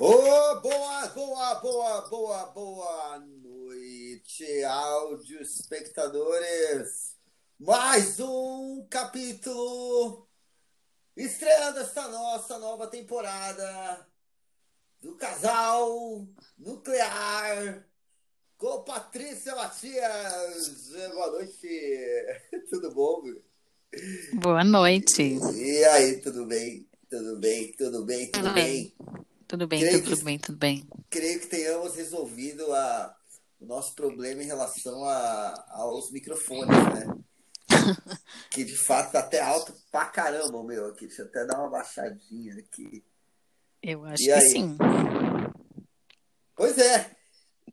Oh, boa, boa, boa, boa, boa noite, áudio espectadores. Mais um capítulo estreando esta nossa nova temporada do casal nuclear com Patrícia Matias. Boa noite. Tudo bom? Boa noite. E aí, tudo bem? Tudo bem? Tudo bem? Tudo, Tudo bem? bem. Tudo bem, Creio tudo que- bem, tudo bem. creio que tenhamos resolvido a- o nosso problema em relação a- aos microfones, né? que de fato tá até alto pra caramba meu aqui. Deixa eu até dar uma baixadinha aqui. Eu acho E que aí? sim. Pois é,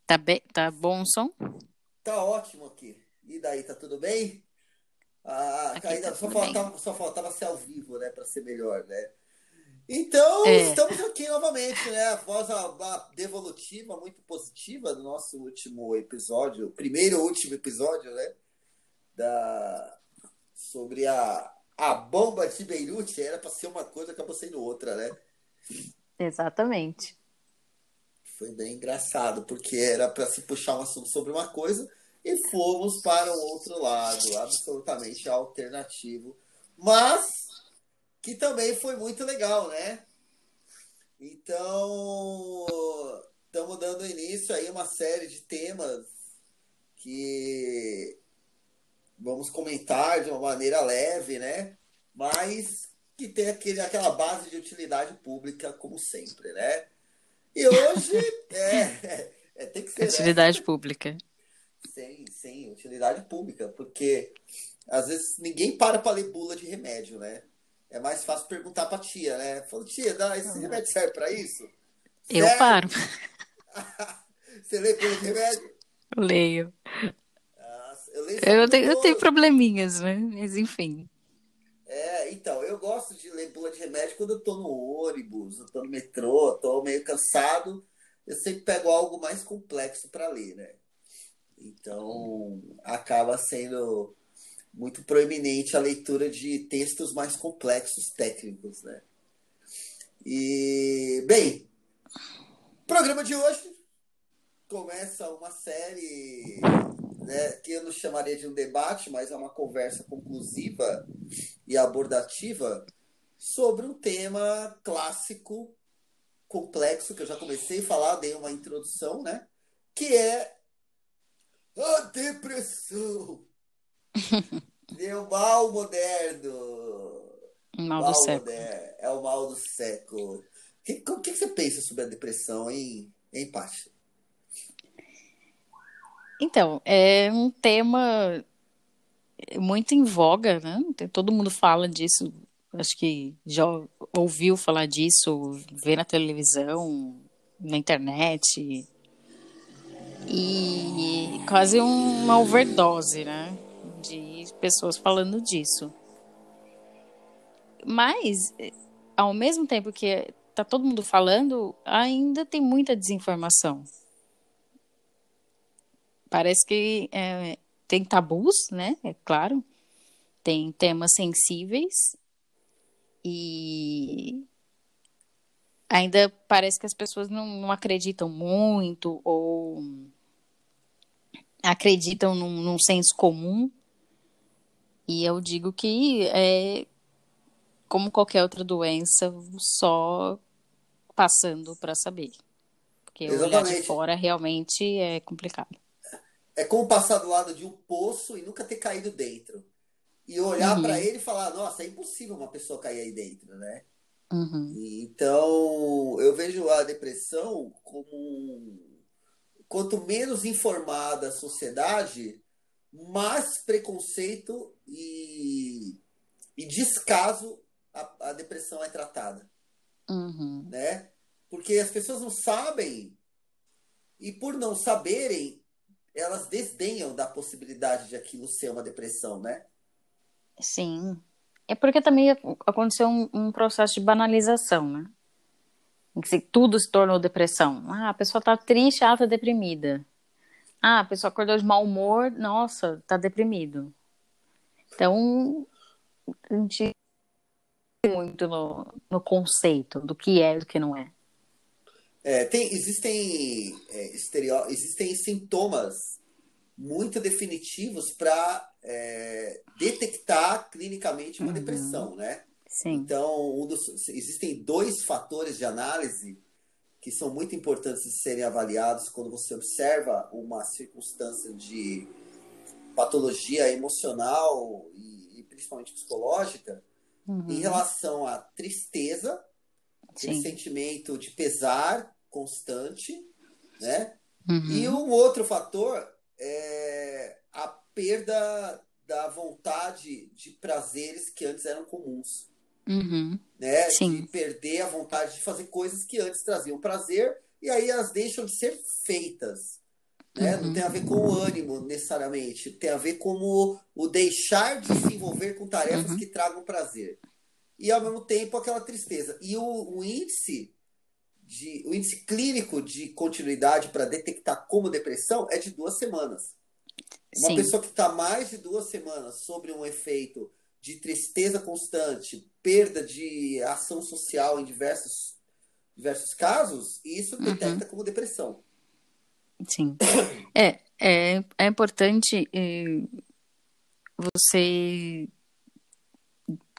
Tá, bem, tá bom o som? tá ótimo aqui. E daí, tá tudo bem? Ah, ainda tá só, tudo bem. faltava, só faltava ser ao vivo, né? Pra ser melhor, né? Então, É. estamos aqui novamente, né? Após a, a devolutiva muito positiva do nosso último episódio, primeiro último episódio, né? Da, sobre a, a bomba de Beirute, era para ser uma coisa, acabou sendo outra, né? Exatamente. Foi bem engraçado, porque era para se puxar um assunto sobre uma coisa e fomos para um outro lado, absolutamente alternativo, mas que também foi muito legal, né? Então, estamos dando início aí a uma série de temas que vamos comentar de uma maneira leve, né? Mas que tem aquele, aquela base de utilidade pública, como sempre, né? E hoje é, é, tem que ser né? Utilidade pública. sem, sem utilidade pública, porque às vezes ninguém para para ler bula de remédio, né? É mais fácil perguntar pra tia, né? Falou, tia, dá, esse remédio serve pra isso? Eu Serve? paro. Você lê de remédio? Eu leio. Nossa, eu leio Eu tenho, eu pelo- tenho probleminhas, né? Mas enfim. É, então, eu gosto de ler bula de remédio quando eu tô no ônibus, eu tô no metrô, tô meio cansado. Eu sempre pego algo mais complexo para ler, né? Então, acaba sendo muito proeminente a leitura de textos mais complexos técnicos, né? E, bem, programa de hoje começa uma série, né, que eu não chamaria de um debate, mas é uma conversa conclusiva e abordativa sobre um tema clássico, complexo, que eu já comecei a falar, dei uma introdução, né? Que é a depressão. O mal moderno. Mal do século. moderno. É o mal do século. O que, o que você pensa sobre a depressão, hein, hein Paty? Então, é um tema muito em voga, né? Todo mundo fala disso. Acho que já ouviu falar disso, vê na televisão, na internet. E quase uma overdose, né? De pessoas falando disso. Mas, eh, ao mesmo tempo que tá todo mundo falando, ainda tem muita desinformação. Parece que é, tem tabus, né? É claro. Tem temas sensíveis. E ainda parece que as pessoas não, não acreditam muito ou acreditam num, num senso comum. E eu digo que é como qualquer outra doença, só passando para saber. Porque olhar de Exatamente. fora realmente é complicado. É como passar do lado de um poço e nunca ter caído dentro. E olhar Uhum. para ele e falar, nossa, é impossível uma pessoa cair aí dentro, né? Uhum. Então, eu vejo a depressão como um- quanto menos informada a sociedade, mais preconceito e, e descaso a, a depressão é tratada, Uhum. né? Porque as pessoas não sabem e por não saberem, elas desdenham da possibilidade de aquilo ser uma depressão, né? Sim. É porque também aconteceu um, um processo de banalização, né? Em que tudo se tornou depressão. Ah, a pessoa tá triste, ah, tá deprimida. Ah, a pessoa acordou de mau humor, nossa, tá deprimido. Então, a gente muito no, no conceito do que é e do que não é. É, tem, existem, é, estereo, existem sintomas muito definitivos para é, detectar clinicamente uma uhum. depressão, né? Sim. Então, um dos, existem dois fatores de análise que são muito importantes de serem avaliados quando você observa uma circunstância de patologia emocional e, e principalmente psicológica, uhum. em relação à tristeza, aquele sentimento de pesar constante, né? Uhum. E um outro fator é a perda da vontade de prazeres que antes eram comuns. Uhum. Né? Sim. De perder a vontade de fazer coisas que antes traziam prazer e aí elas deixam de ser feitas. Né? Uhum. Não tem a ver com o ânimo necessariamente, tem a ver com o, o deixar de se envolver com tarefas uhum. que tragam prazer. E ao mesmo tempo aquela tristeza. E o, o índice de, o índice clínico de continuidade para detectar como depressão é de duas semanas. Uma Sim. pessoa que está mais de duas semanas sobre um efeito de tristeza constante, perda de ação social em diversos, diversos casos, isso detecta uhum. como depressão. Sim. É, é, é importante eh, você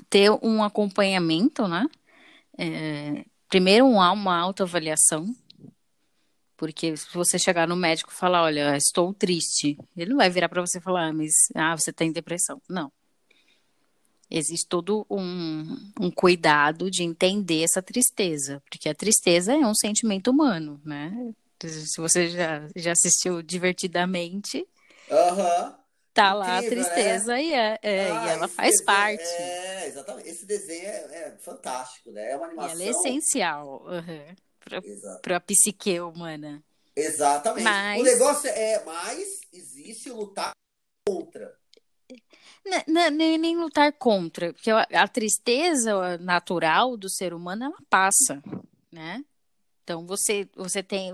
ter um acompanhamento, né? É, primeiro, uma autoavaliação, porque se você chegar no médico e falar, olha, estou triste, ele não vai virar para você e falar, ah, mas ah, você tem depressão. Não. Existe todo um, um cuidado de entender essa tristeza, porque a tristeza é um sentimento humano, né? Se você já, já assistiu divertidamente, uhum. tá lá Incrível, a né? tristeza né? e, é, é ah, e ela faz desenho, parte. É, exatamente. Esse desenho é, é, fantástico, né? É uma animação. E ela é essencial uhum, para a psique humana. Exatamente. Mas... O negócio é, mas existe lutar contra. Nem, nem lutar contra, porque a tristeza natural do ser humano ela passa, né? Então você você tem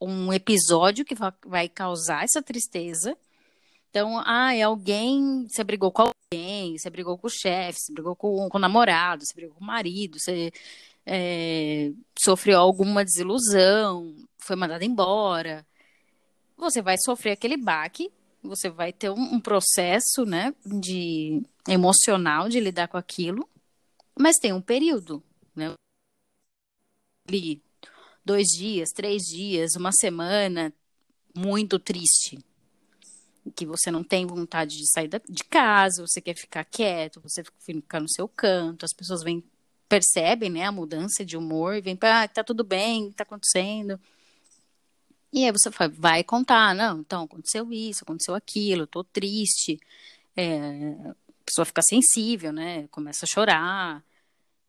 um episódio que vai causar essa tristeza. Então, ah, é alguém, você brigou com alguém, você brigou com o chefe, você brigou com, com o namorado, você brigou com o marido, você é, sofreu alguma desilusão, foi mandado embora. Você vai sofrer aquele baque você vai ter um, um processo, né, de emocional de lidar com aquilo, mas tem um período, né? Ali, dois dias, três dias, uma semana muito triste, que você não tem vontade de sair de casa, você quer ficar quieto, você fica no seu canto, as pessoas vêm percebem, né, a mudança de humor, vêm para, ah, tá tudo bem, tá acontecendo. E aí você vai contar, não, então aconteceu isso, aconteceu aquilo, tô triste. É, a pessoa fica sensível, né? Começa a chorar.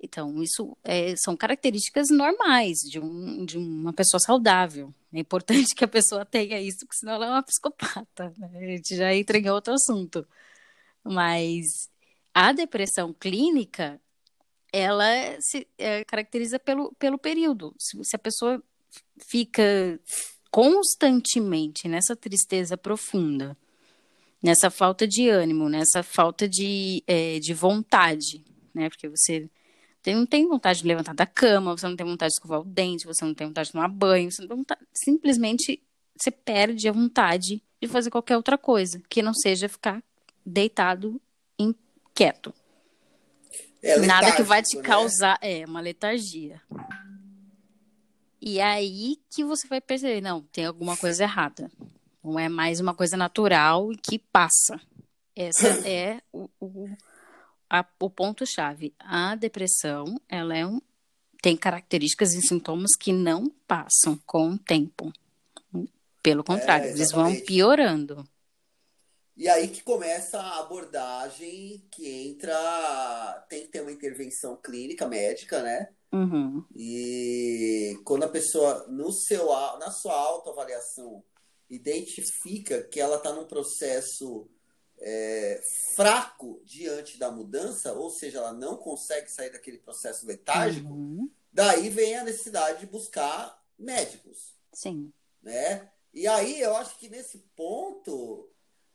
Então, isso é, são características normais de, um, de uma pessoa saudável. É importante que a pessoa tenha isso, porque senão ela é uma psicopata. Né? A gente já entra em outro assunto. Mas a depressão clínica, ela se é, caracteriza pelo, pelo período. Se, se a pessoa fica constantemente nessa tristeza profunda, nessa falta de ânimo, nessa falta de, é, de vontade, né? Porque você não tem vontade de levantar da cama, você não tem vontade de escovar o dente, você não tem vontade de tomar banho, você não tem vontade, simplesmente você perde a vontade de fazer qualquer outra coisa, que não seja ficar deitado inquieto. É Nada que vai te né? causar, né? é, uma letargia. E aí que você vai perceber, não, tem alguma coisa errada. Não é mais uma coisa natural e que passa. Essa é o, o, o ponto-chave. A depressão, ela é um, tem características e sintomas que não passam com o tempo. Pelo contrário, é, eles vão piorando. E aí que começa a abordagem que entra. Tem que ter uma intervenção clínica, médica, né? Uhum. E quando a pessoa, no seu, na sua autoavaliação, identifica que ela está num processo é, fraco diante da mudança, ou seja, ela não consegue sair daquele processo letárgico, uhum. daí vem a necessidade de buscar médicos. Sim. Né? E aí eu acho que nesse ponto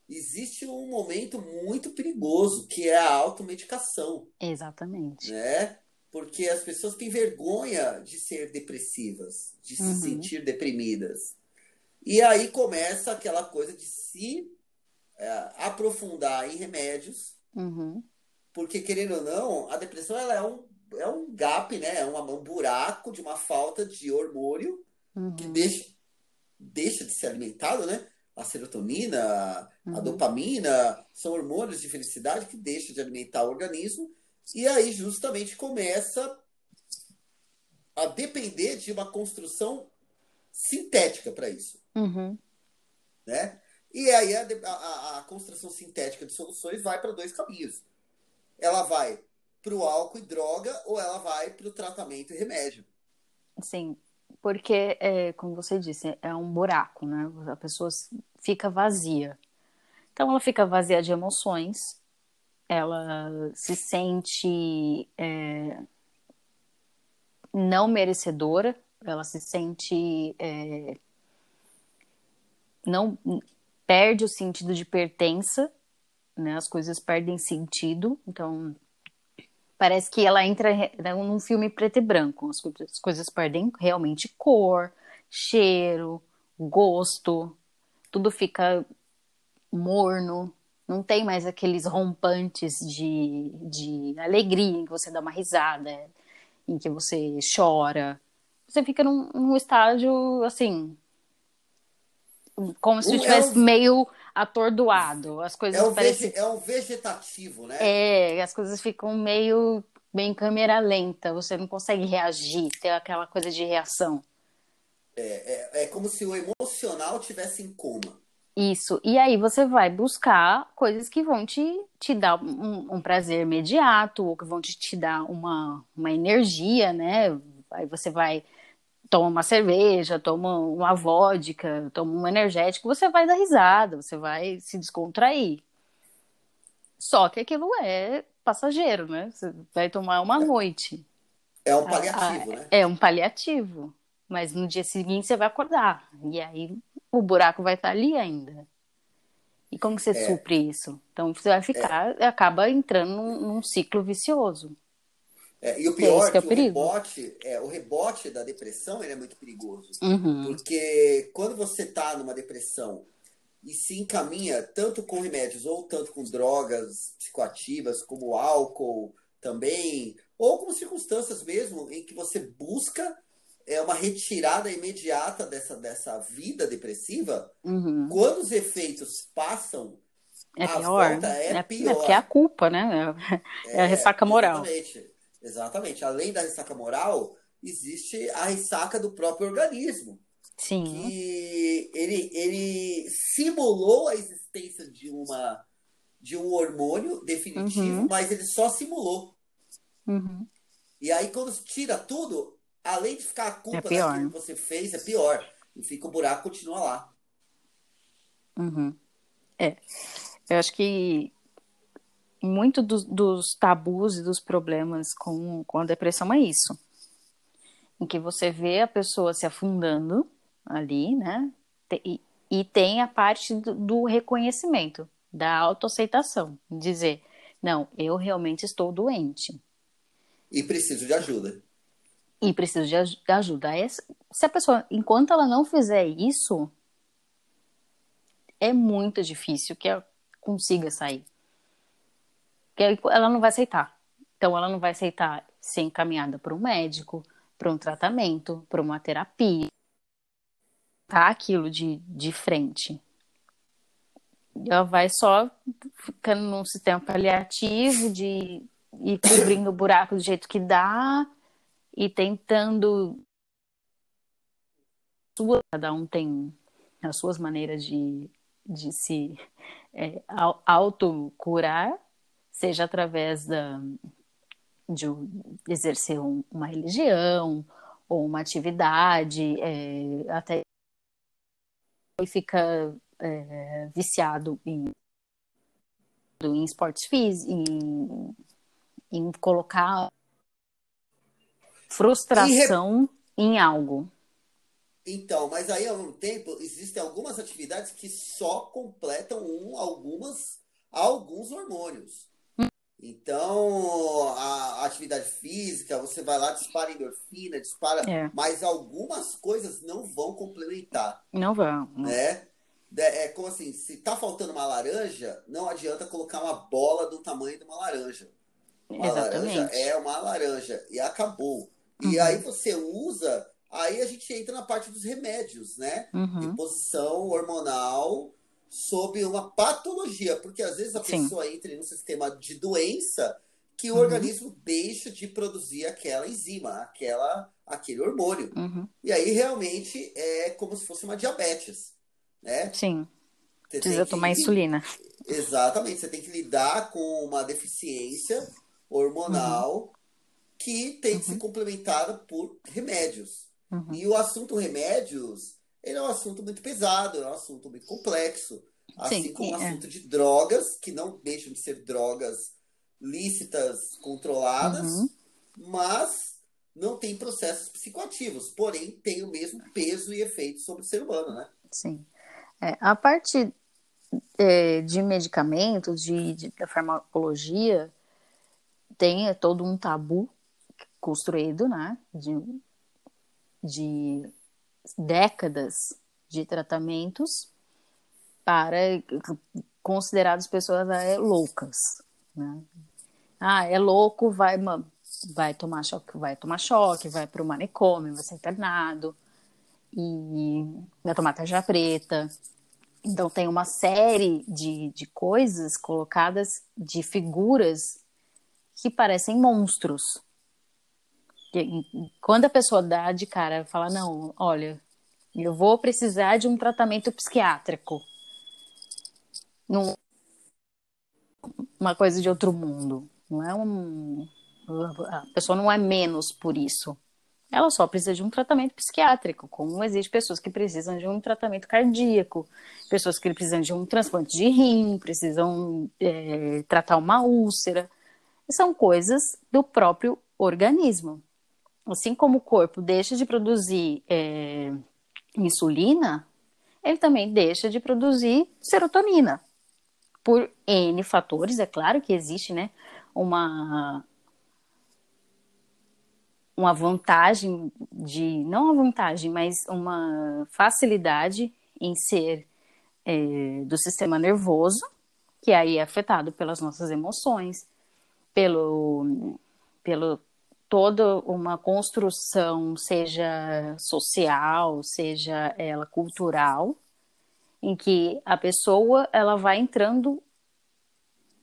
existe um momento muito perigoso, que é a automedicação. Exatamente. Né? Porque as pessoas têm vergonha de ser depressivas, de Uhum. se sentir deprimidas. E aí começa aquela coisa de se é, aprofundar em remédios, Uhum. porque querendo ou não, a depressão ela é um, é um gap, né? É uma- um buraco de uma falta de hormônio que Uhum. deixa, deixa de ser alimentado, né? A serotonina, a Uhum. dopamina, são hormônios de felicidade que deixam de alimentar o organismo. E aí justamente começa a depender de uma construção sintética para isso, Uhum. né? E aí a, a- a construção sintética de soluções vai para dois caminhos. Ela vai para o álcool e droga ou ela vai para o tratamento e remédio. Sim, porque, é, como você disse, é um buraco, né? A pessoa fica vazia. Então, ela fica vazia de emoções, ela se sente é, não merecedora, ela se sente é, não perde o sentido de pertença, né? As coisas perdem sentido, então parece que ela entra né, num filme preto e branco. As, co- as coisas perdem realmente cor, cheiro, gosto, tudo fica morno. Não tem mais aqueles rompantes de, de alegria em que você dá uma risada, em que você chora. Você fica num, num estágio assim. Como se é estivesse um- meio atordoado. As coisas É um, parecem. vege- é um vegetativo, né? É, as coisas ficam meio bem câmera lenta, você não consegue reagir, ter aquela coisa de reação. É, é como se o emocional tivesse em coma. Isso. E aí você vai buscar coisas que vão te, te dar um, um prazer imediato, ou que vão te, te dar uma, uma energia, né? Aí você vai, toma uma cerveja, toma uma vodka, toma um energético, você vai dar risada, você vai se descontrair. Só que aquilo é passageiro, né? Você vai tomar uma noite. É um paliativo, né? É um paliativo. Mas no dia seguinte você vai acordar. E aí o buraco vai estar ali ainda. E como você É. supre isso? Então você vai ficar, acaba entrando num, num ciclo vicioso. É, e o É pior que é que o o perigo. rebote, é, o rebote da depressão ele é muito perigoso. Uhum. Porque quando você está numa depressão e se encaminha tanto com remédios ou tanto com drogas psicoativas, como álcool também, ou com circunstâncias mesmo em que você busca é, uma retirada imediata dessa, dessa vida depressiva, Uhum. quando os efeitos passam, É a pior. volta é é, pior. é porque é a culpa, né? É a ressaca moral. Exatamente. Exatamente. Além da ressaca moral, existe a ressaca do próprio organismo. Sim. Que ele, ele simulou a existência de uma de um hormônio definitivo, Uhum. mas ele só simulou. Uhum. E aí, quando tira tudo, além de ficar a culpa É daquilo que você fez, é pior. E fica o buraco continua lá. Uhum. É. Eu acho que muito dos, dos tabus e dos problemas com, com a depressão é isso. Em que você vê a pessoa se afundando ali, né? E, e tem a parte do, do reconhecimento, da autoaceitação. Dizer, não, eu realmente estou doente E preciso de ajuda. E preciso de aj- de ajuda. Se a pessoa, enquanto ela não fizer isso, é muito difícil que ela consiga sair. Porque ela não vai aceitar. Então, ela não vai aceitar ser encaminhada para um médico, para um tratamento, para uma terapia. Tá aquilo de, de frente. Ela vai só ficando num sistema paliativo de ir cobrindo o buraco do jeito que dá e tentando. Sua- Cada um tem as suas maneiras de, de se é, au- autocurar, seja através da, de exercer um- uma religião ou uma atividade, é, até fica é, viciado em, em esportes físicos, em, em colocar frustração em algo. Então, mas aí ao mesmo tempo existem algumas atividades que só completam um, algumas, alguns hormônios. Então, a atividade física, você vai lá, dispara endorfina, dispara, É. mas algumas coisas não vão complementar, Não vão. né? É como assim, se tá faltando uma laranja, não adianta colocar uma bola do tamanho de uma laranja. Uma Exatamente. laranja é uma laranja e acabou. E Uhum. aí você usa, aí a gente entra na parte dos remédios, né? Uhum. de posição hormonal sob uma patologia, porque às vezes a Sim. pessoa entra em um sistema de doença que o Uhum. organismo deixa de produzir aquela enzima, aquela, aquele hormônio. Uhum. E aí realmente é como se fosse uma diabetes, né? Sim. Você Precisa que- tomar insulina. Exatamente, você tem que lidar com uma deficiência hormonal que tem que ser complementada por remédios. Uhum. E o assunto remédios, ele é um assunto muito pesado, é um assunto muito complexo. Assim Sim, como o é. assunto de drogas, que não deixam de ser drogas lícitas, controladas, Uhum. mas não tem processos psicoativos, porém tem o mesmo peso e efeito sobre o ser humano, né? Sim. É, a parte é, de medicamentos, de, de- da farmacologia, tem é, todo um tabu construído, né? De, de décadas de tratamentos para consideradas pessoas é, loucas, né? Ah, é louco, vai, vai tomar choque, vai tomar choque, vai para o manicômio, vai ser internado e vai tomar tarja preta. Então tem uma série de, de coisas colocadas de figuras que parecem monstros. Quando a pessoa dá de cara, fala, não, olha, eu vou precisar de um tratamento psiquiátrico. Não, uma coisa de outro mundo. Não é um. A pessoa não é menos por isso. Ela só precisa de um tratamento psiquiátrico, como existem pessoas que precisam de um tratamento cardíaco, pessoas que precisam de um transplante de rim, precisam é, tratar uma úlcera. São coisas do próprio organismo. Assim como o corpo deixa de produzir é, insulina, ele também deixa de produzir serotonina. Por N fatores, é claro que existe né, uma, uma vantagem de, não uma vantagem, mas uma facilidade em ser é, do sistema nervoso, que aí é afetado pelas nossas emoções, pelo, pelo toda uma construção, seja social, seja ela cultural, em que a pessoa ela vai entrando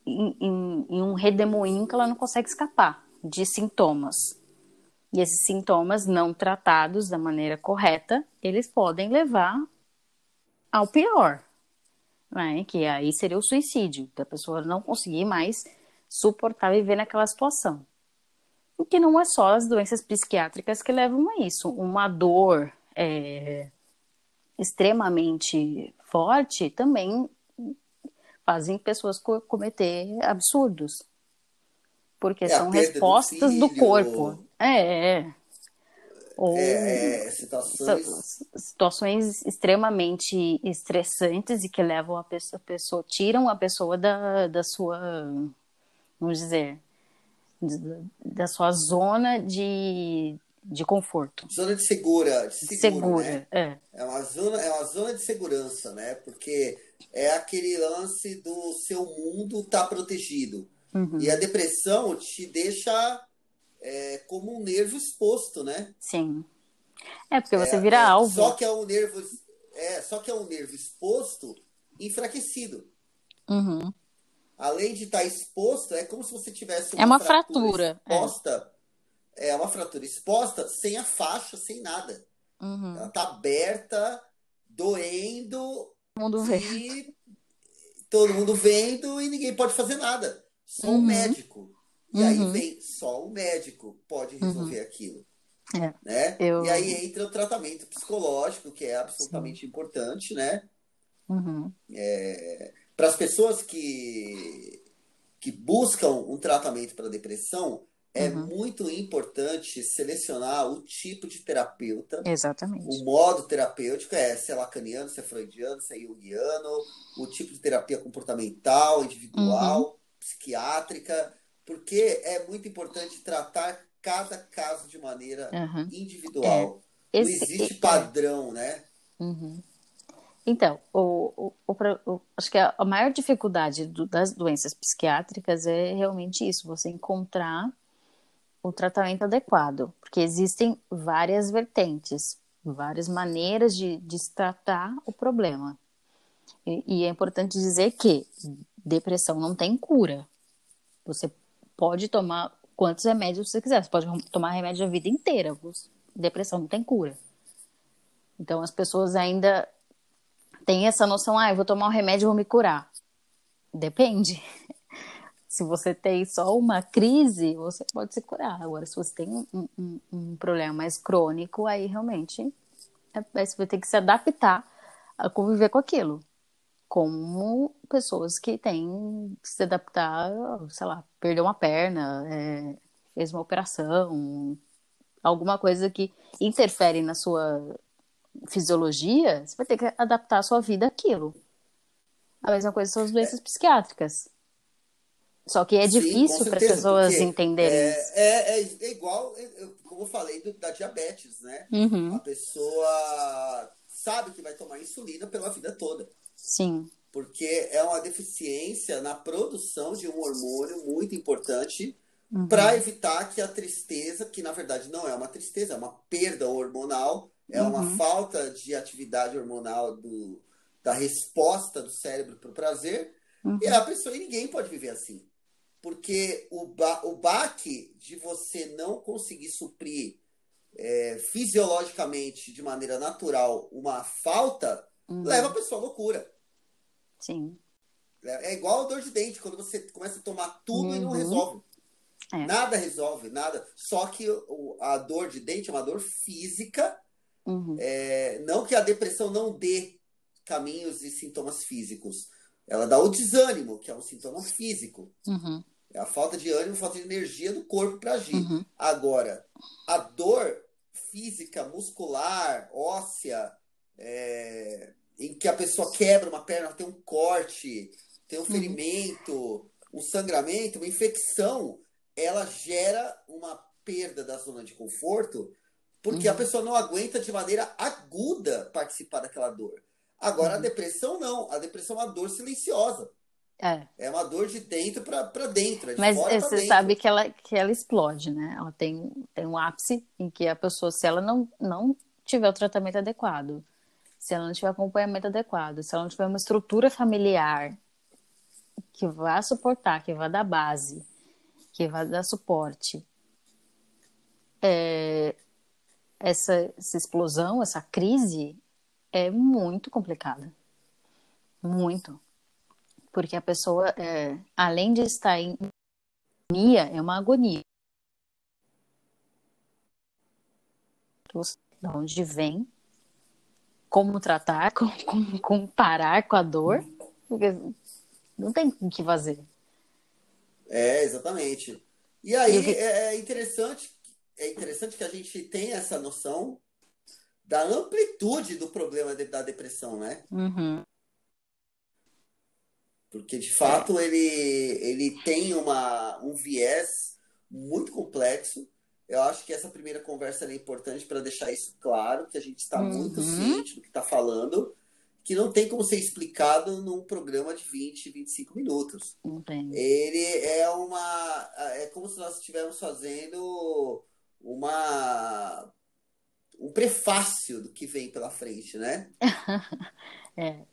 em, em, em um redemoinho que ela não consegue escapar de sintomas. E esses sintomas não tratados da maneira correta, eles podem levar ao pior, né? que aí seria o suicídio, da pessoa não conseguir mais suportar viver naquela situação. E que não é só as doenças psiquiátricas que levam a isso. Uma dor é, extremamente forte também fazem pessoas co cometer absurdos. Porque É, são do respostas do, filho. corpo. É, é. Ou É, é, situações. si- situações extremamente estressantes e que levam a pessoa, a pessoa tiram a pessoa da, da sua, vamos dizer, da sua zona de, de conforto. Zona de segura, de seguro, Segura, né? é. É uma zona, é uma zona de segurança, né? Porque é aquele lance do seu mundo tá protegido. Uhum. E a depressão te deixa é, como um nervo exposto, né? Sim. É porque você É, vira é, alvo. Só que é um nervo, é, só que é um nervo exposto, enfraquecido. Uhum. Além de estar exposto, é como se você tivesse É uma fratura, é. exposta. É. uma fratura exposta sem a faixa, sem nada. Uhum. Ela tá aberta, doendo Todo mundo e todo mundo vendo e ninguém pode fazer nada. Só o Uhum. médico. E aí Uhum. vem só o médico pode resolver aquilo. É. Né? Eu- E aí entra o tratamento psicológico, que é absolutamente importante, né? Uhum. Para as pessoas que, que buscam um tratamento para depressão, é Uhum. muito importante selecionar o tipo de terapeuta, Exatamente. o modo terapêutico, é se é lacaniano, se é freudiano, se é junguiano, o tipo de terapia comportamental, individual, psiquiátrica, Porque é muito importante tratar cada caso de maneira uhum. individual. É. Esse, Não existe é. padrão, né? Uhum. Então, o, o, o, acho que a, maior dificuldade do, das doenças psiquiátricas é realmente isso, você encontrar o tratamento adequado, porque existem várias vertentes, várias maneiras de, de tratar o problema. E, e é importante dizer que depressão não tem cura. Você pode tomar quantos remédios você quiser, você pode tomar remédio a vida inteira. Depressão não tem cura. Então as pessoas ainda têm essa noção, ah, eu vou tomar um remédio e vou me curar. Depende. Se você tem só uma crise, você pode se curar. Agora, se você tem um, um, um problema mais crônico, aí realmente é, você vai ter que se adaptar a conviver com aquilo. Como pessoas que têm que se adaptar, sei lá, perdeu uma perna, é, fez uma operação, alguma coisa que interfere na sua fisiologia, você vai ter que adaptar a sua vida àquilo. A mesma coisa são as doenças é. psiquiátricas. Só que é Sim, difícil para as pessoas entenderem. É, é, é, é, igual, como eu falei, do, da diabetes, né? Uhum. A pessoa sabe que vai tomar insulina pela vida toda. Sim. Porque é uma deficiência na produção de um hormônio muito importante uhum. para evitar que a tristeza, que na verdade não é uma tristeza, é uma perda hormonal, é uhum. uma falta de atividade hormonal do, da resposta do cérebro para o prazer. Uhum. E a pessoa, e ninguém pode viver assim. Porque o, ba, o baque de você não conseguir suprir é, fisiologicamente, de maneira natural, uma falta, uhum. leva a pessoa à loucura. Sim. É, é igual a dor de dente, quando você começa a tomar tudo uhum. e não uhum. resolve. É. Nada resolve, nada. Só que a dor de dente é uma dor física. Uhum. É, não que a depressão não dê caminhos e sintomas físicos. Ela dá o desânimo, que é um sintoma físico. Uhum. É a falta de ânimo, falta de energia do corpo para agir. Uhum. Agora, a dor física, muscular, óssea, é, em que a pessoa quebra uma perna, tem um corte, tem um uhum. ferimento, um sangramento, uma infecção, ela gera uma perda da zona de conforto, porque uhum. a pessoa não aguenta de maneira aguda participar daquela dor. Agora, uhum. a depressão não. A depressão é uma dor silenciosa. É. É uma dor de dentro para dentro. É de Mas você dentro. sabe que ela, que ela explode, né? Ela tem, tem um ápice em que a pessoa, se ela não, não tiver o tratamento adequado, se ela não tiver acompanhamento adequado, se ela não tiver uma estrutura familiar que vá suportar, que vá dar base, que vá dar suporte, é, essa, essa explosão, essa crise é muito complicada. Muito porque a pessoa, é, além de estar em agonia, é uma agonia. De onde vem, como tratar, como, como, como parar com a dor, porque não tem o que fazer. É, exatamente. E aí e é, é interessante, é interessante que a gente tenha essa noção da amplitude do problema da depressão, né? Uhum. Porque, de fato, ele, ele tem uma, um viés muito complexo. Eu acho que essa primeira conversa é importante para deixar isso claro, que a gente está uhum. muito ciente do que está falando, que não tem como ser explicado num programa de 20, 25 minutos. Entendi. Ele é uma. É como se nós estivéssemos fazendo uma um prefácio do que vem pela frente, né? é.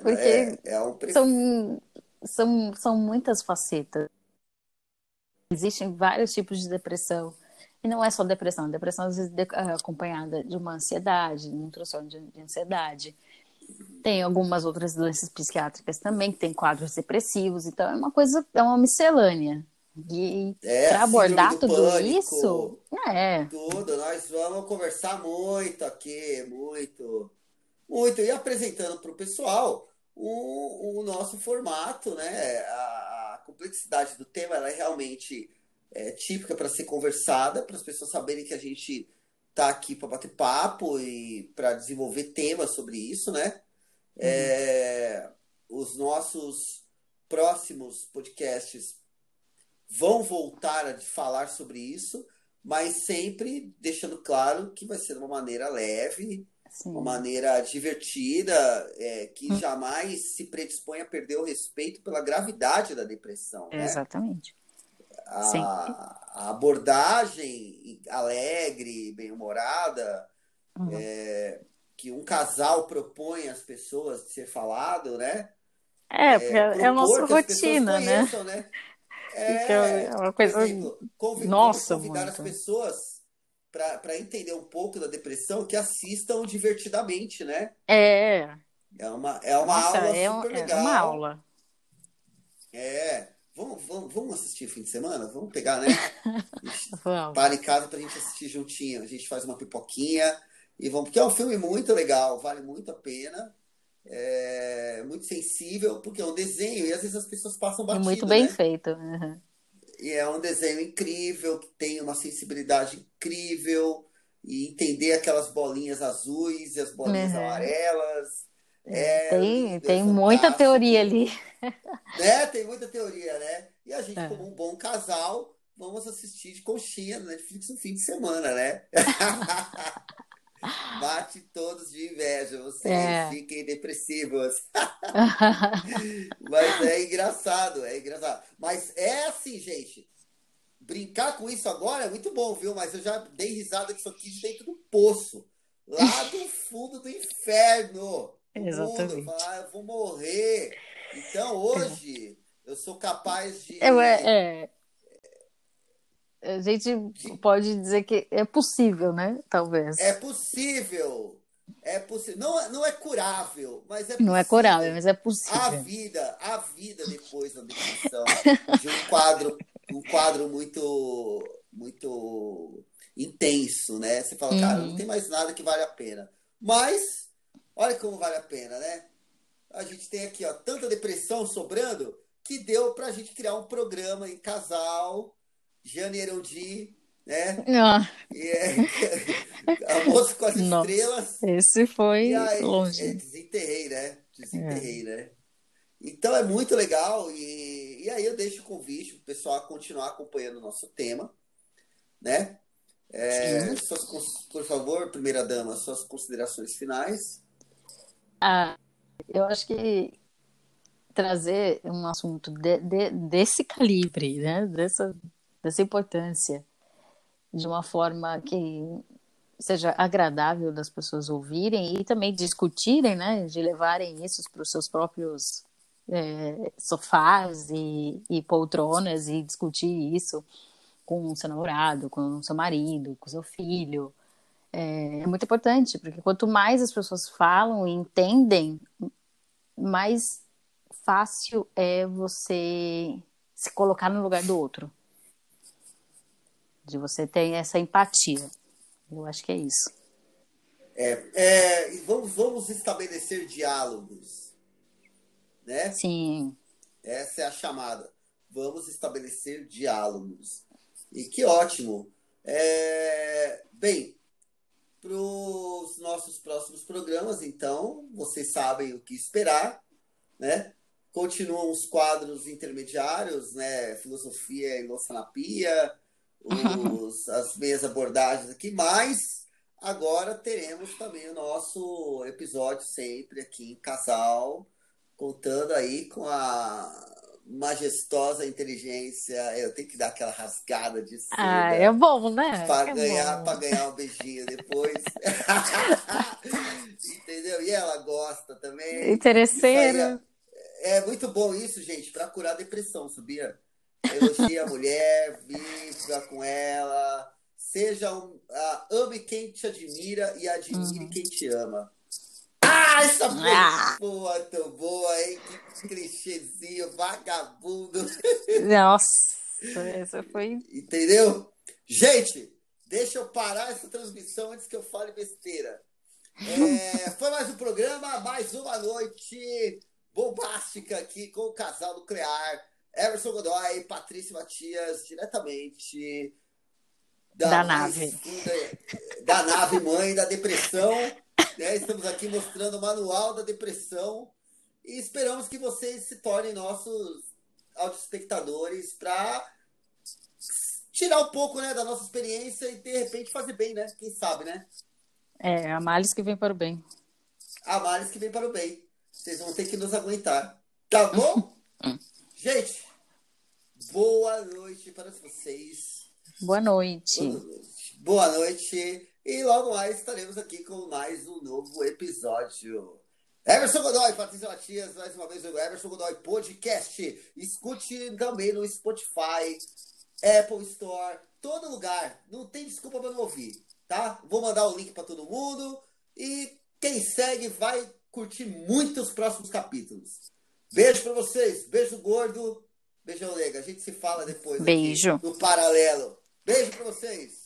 Porque é, é um são, são, são muitas facetas. Existem vários tipos de depressão. E não é só depressão. Depressão, às vezes, é acompanhada de uma ansiedade, de um transtorno de, de ansiedade. Tem algumas outras doenças psiquiátricas também, que tem quadros depressivos. Então, é uma coisa, é uma miscelânea. E é, para abordar tudo pânico, isso, é. Tudo, nós vamos conversar muito aqui, muito muito. E apresentando para o pessoal o, o, nosso formato, né? A, a, complexidade do tema é realmente é, típica para ser conversada, para as pessoas saberem que a gente está aqui para bater papo e para desenvolver temas sobre isso, né? Uhum. É, os nossos próximos podcasts vão voltar a falar sobre isso, mas sempre deixando claro que vai ser de uma maneira leve, Sim. uma maneira divertida, é, que hum. jamais se predispõe a perder o respeito pela gravidade da depressão. Né? Exatamente. A, a, abordagem alegre, bem-humorada, uhum. é, que um casal propõe às pessoas de ser falado, né? É, porque é, é a nossa rotina, né? né? É, é uma coisa. Convid, Nossa, convidar muito. as pessoas para entender um pouco da depressão que assistam divertidamente, né? É. É uma, é uma Nossa, aula é, super legal. É uma aula. É. Vamos, vamos, vamos assistir fim de semana? Vamos pegar, né? vamos. Para em casa pra gente assistir juntinho. A gente faz uma pipoquinha e vamos. Porque é um filme muito legal, vale muito a pena é, muito sensível, porque é um desenho e às vezes as pessoas passam batido. muito bem né? feito. Uhum. E é um desenho incrível, que tem uma sensibilidade incrível, e entender aquelas bolinhas azuis e as bolinhas uhum. amarelas. É, tem tem é muita teoria ali. Né? Tem muita teoria, né? E a gente, é. como um bom casal, vamos assistir de conchinha no Netflix no fim de semana, né? Bate todos de inveja, vocês é. fiquem depressivos. Mas é engraçado, é engraçado. Mas é assim, gente. Brincar com isso agora é muito bom, viu? Mas eu já dei risada que isso aqui dentro do poço. Lá do fundo do inferno. Exatamente. Mundo, ah, eu vou morrer. Então, hoje, é. eu sou capaz de. Eu, é, é a gente pode dizer que é possível, né? Talvez. É possível. É possível. Não, não é curável, mas é possível. Não é curável, mas é possível. A vida, a vida depois da depressão de um quadro, um quadro muito, muito intenso, né? Você fala, cara, não uhum. tem mais nada que vale a pena. Mas, olha como vale a pena, né? A gente tem aqui, ó, tanta depressão sobrando que deu pra gente criar um programa em casal Janeiro de, né? Ah. E é, a moça com as Nossa, estrelas. Esse foi aí, longe. É, desenterrei, né? Desenterrei, é. né? Então é muito legal e, e aí eu deixo o convite para o pessoal a continuar acompanhando o nosso tema, né? É, suas, por favor, primeira dama, suas considerações finais. Ah, eu acho que trazer um assunto de, de, desse calibre, né? Dessa, dessa importância de uma forma que seja agradável das pessoas ouvirem e também discutirem, né, de levarem isso para os seus próprios é, sofás e, e, poltronas e discutir isso com o seu namorado, com o seu marido, com o seu filho. É, é muito importante, porque quanto mais as pessoas falam e entendem, mais fácil é você se colocar no lugar do outro de você ter essa empatia. Eu acho que é isso. É, é, vamos, vamos estabelecer diálogos, né? Sim. Essa é a chamada. Vamos estabelecer diálogos. E que ótimo. É, bem, para os nossos próximos programas, então, vocês sabem o que esperar, né? Continuam os quadros intermediários, né? Filosofia e Loçanapia, os, as meias abordagens aqui, mas agora teremos também o nosso episódio sempre aqui em casal, contando aí com a majestosa inteligência. Eu tenho que dar aquela rasgada de seda. Ah, é bom, né? Para é ganhar, para ganhar um beijinho depois. Entendeu? E ela gosta também. Interesseira. É, é muito bom isso, gente, para curar depressão, sabia? Elogie a mulher, viva com ela. Seja um, uh, ame quem te admira e admire uhum. quem te ama. Ah, essa foi ah. boa, tão boa, hein? Que clichêzinho, vagabundo. Nossa, essa foi. Entendeu? Gente, deixa eu parar essa transmissão antes que eu fale besteira. É, foi mais um programa, mais uma noite bombástica aqui com o casal nuclear. Everson Godoy, Patrícia Matias, diretamente da, da nave. Da, da nave mãe da depressão. Né? Estamos aqui mostrando o manual da depressão e esperamos que vocês se tornem nossos espectadores para tirar um pouco né, da nossa experiência e de repente fazer bem, né? Quem sabe, né? É, a males que vem para o bem. A males que vem para o bem. Vocês vão ter que nos aguentar. Tá bom? Gente, boa noite para vocês. Boa noite. Boa noite. Boa noite. E logo mais estaremos aqui com mais um novo episódio. Emerson Godoy, Patrícia Matias, mais uma vez o Emerson Godoy Podcast. Escute também no Spotify, Apple Store, todo lugar. Não tem desculpa para não ouvir, tá? Vou mandar o link para todo mundo e quem segue vai curtir muito os próximos capítulos. Beijo para vocês, beijo gordo, beijo Lega. A gente se fala depois. Beijo. no paralelo. Beijo para vocês.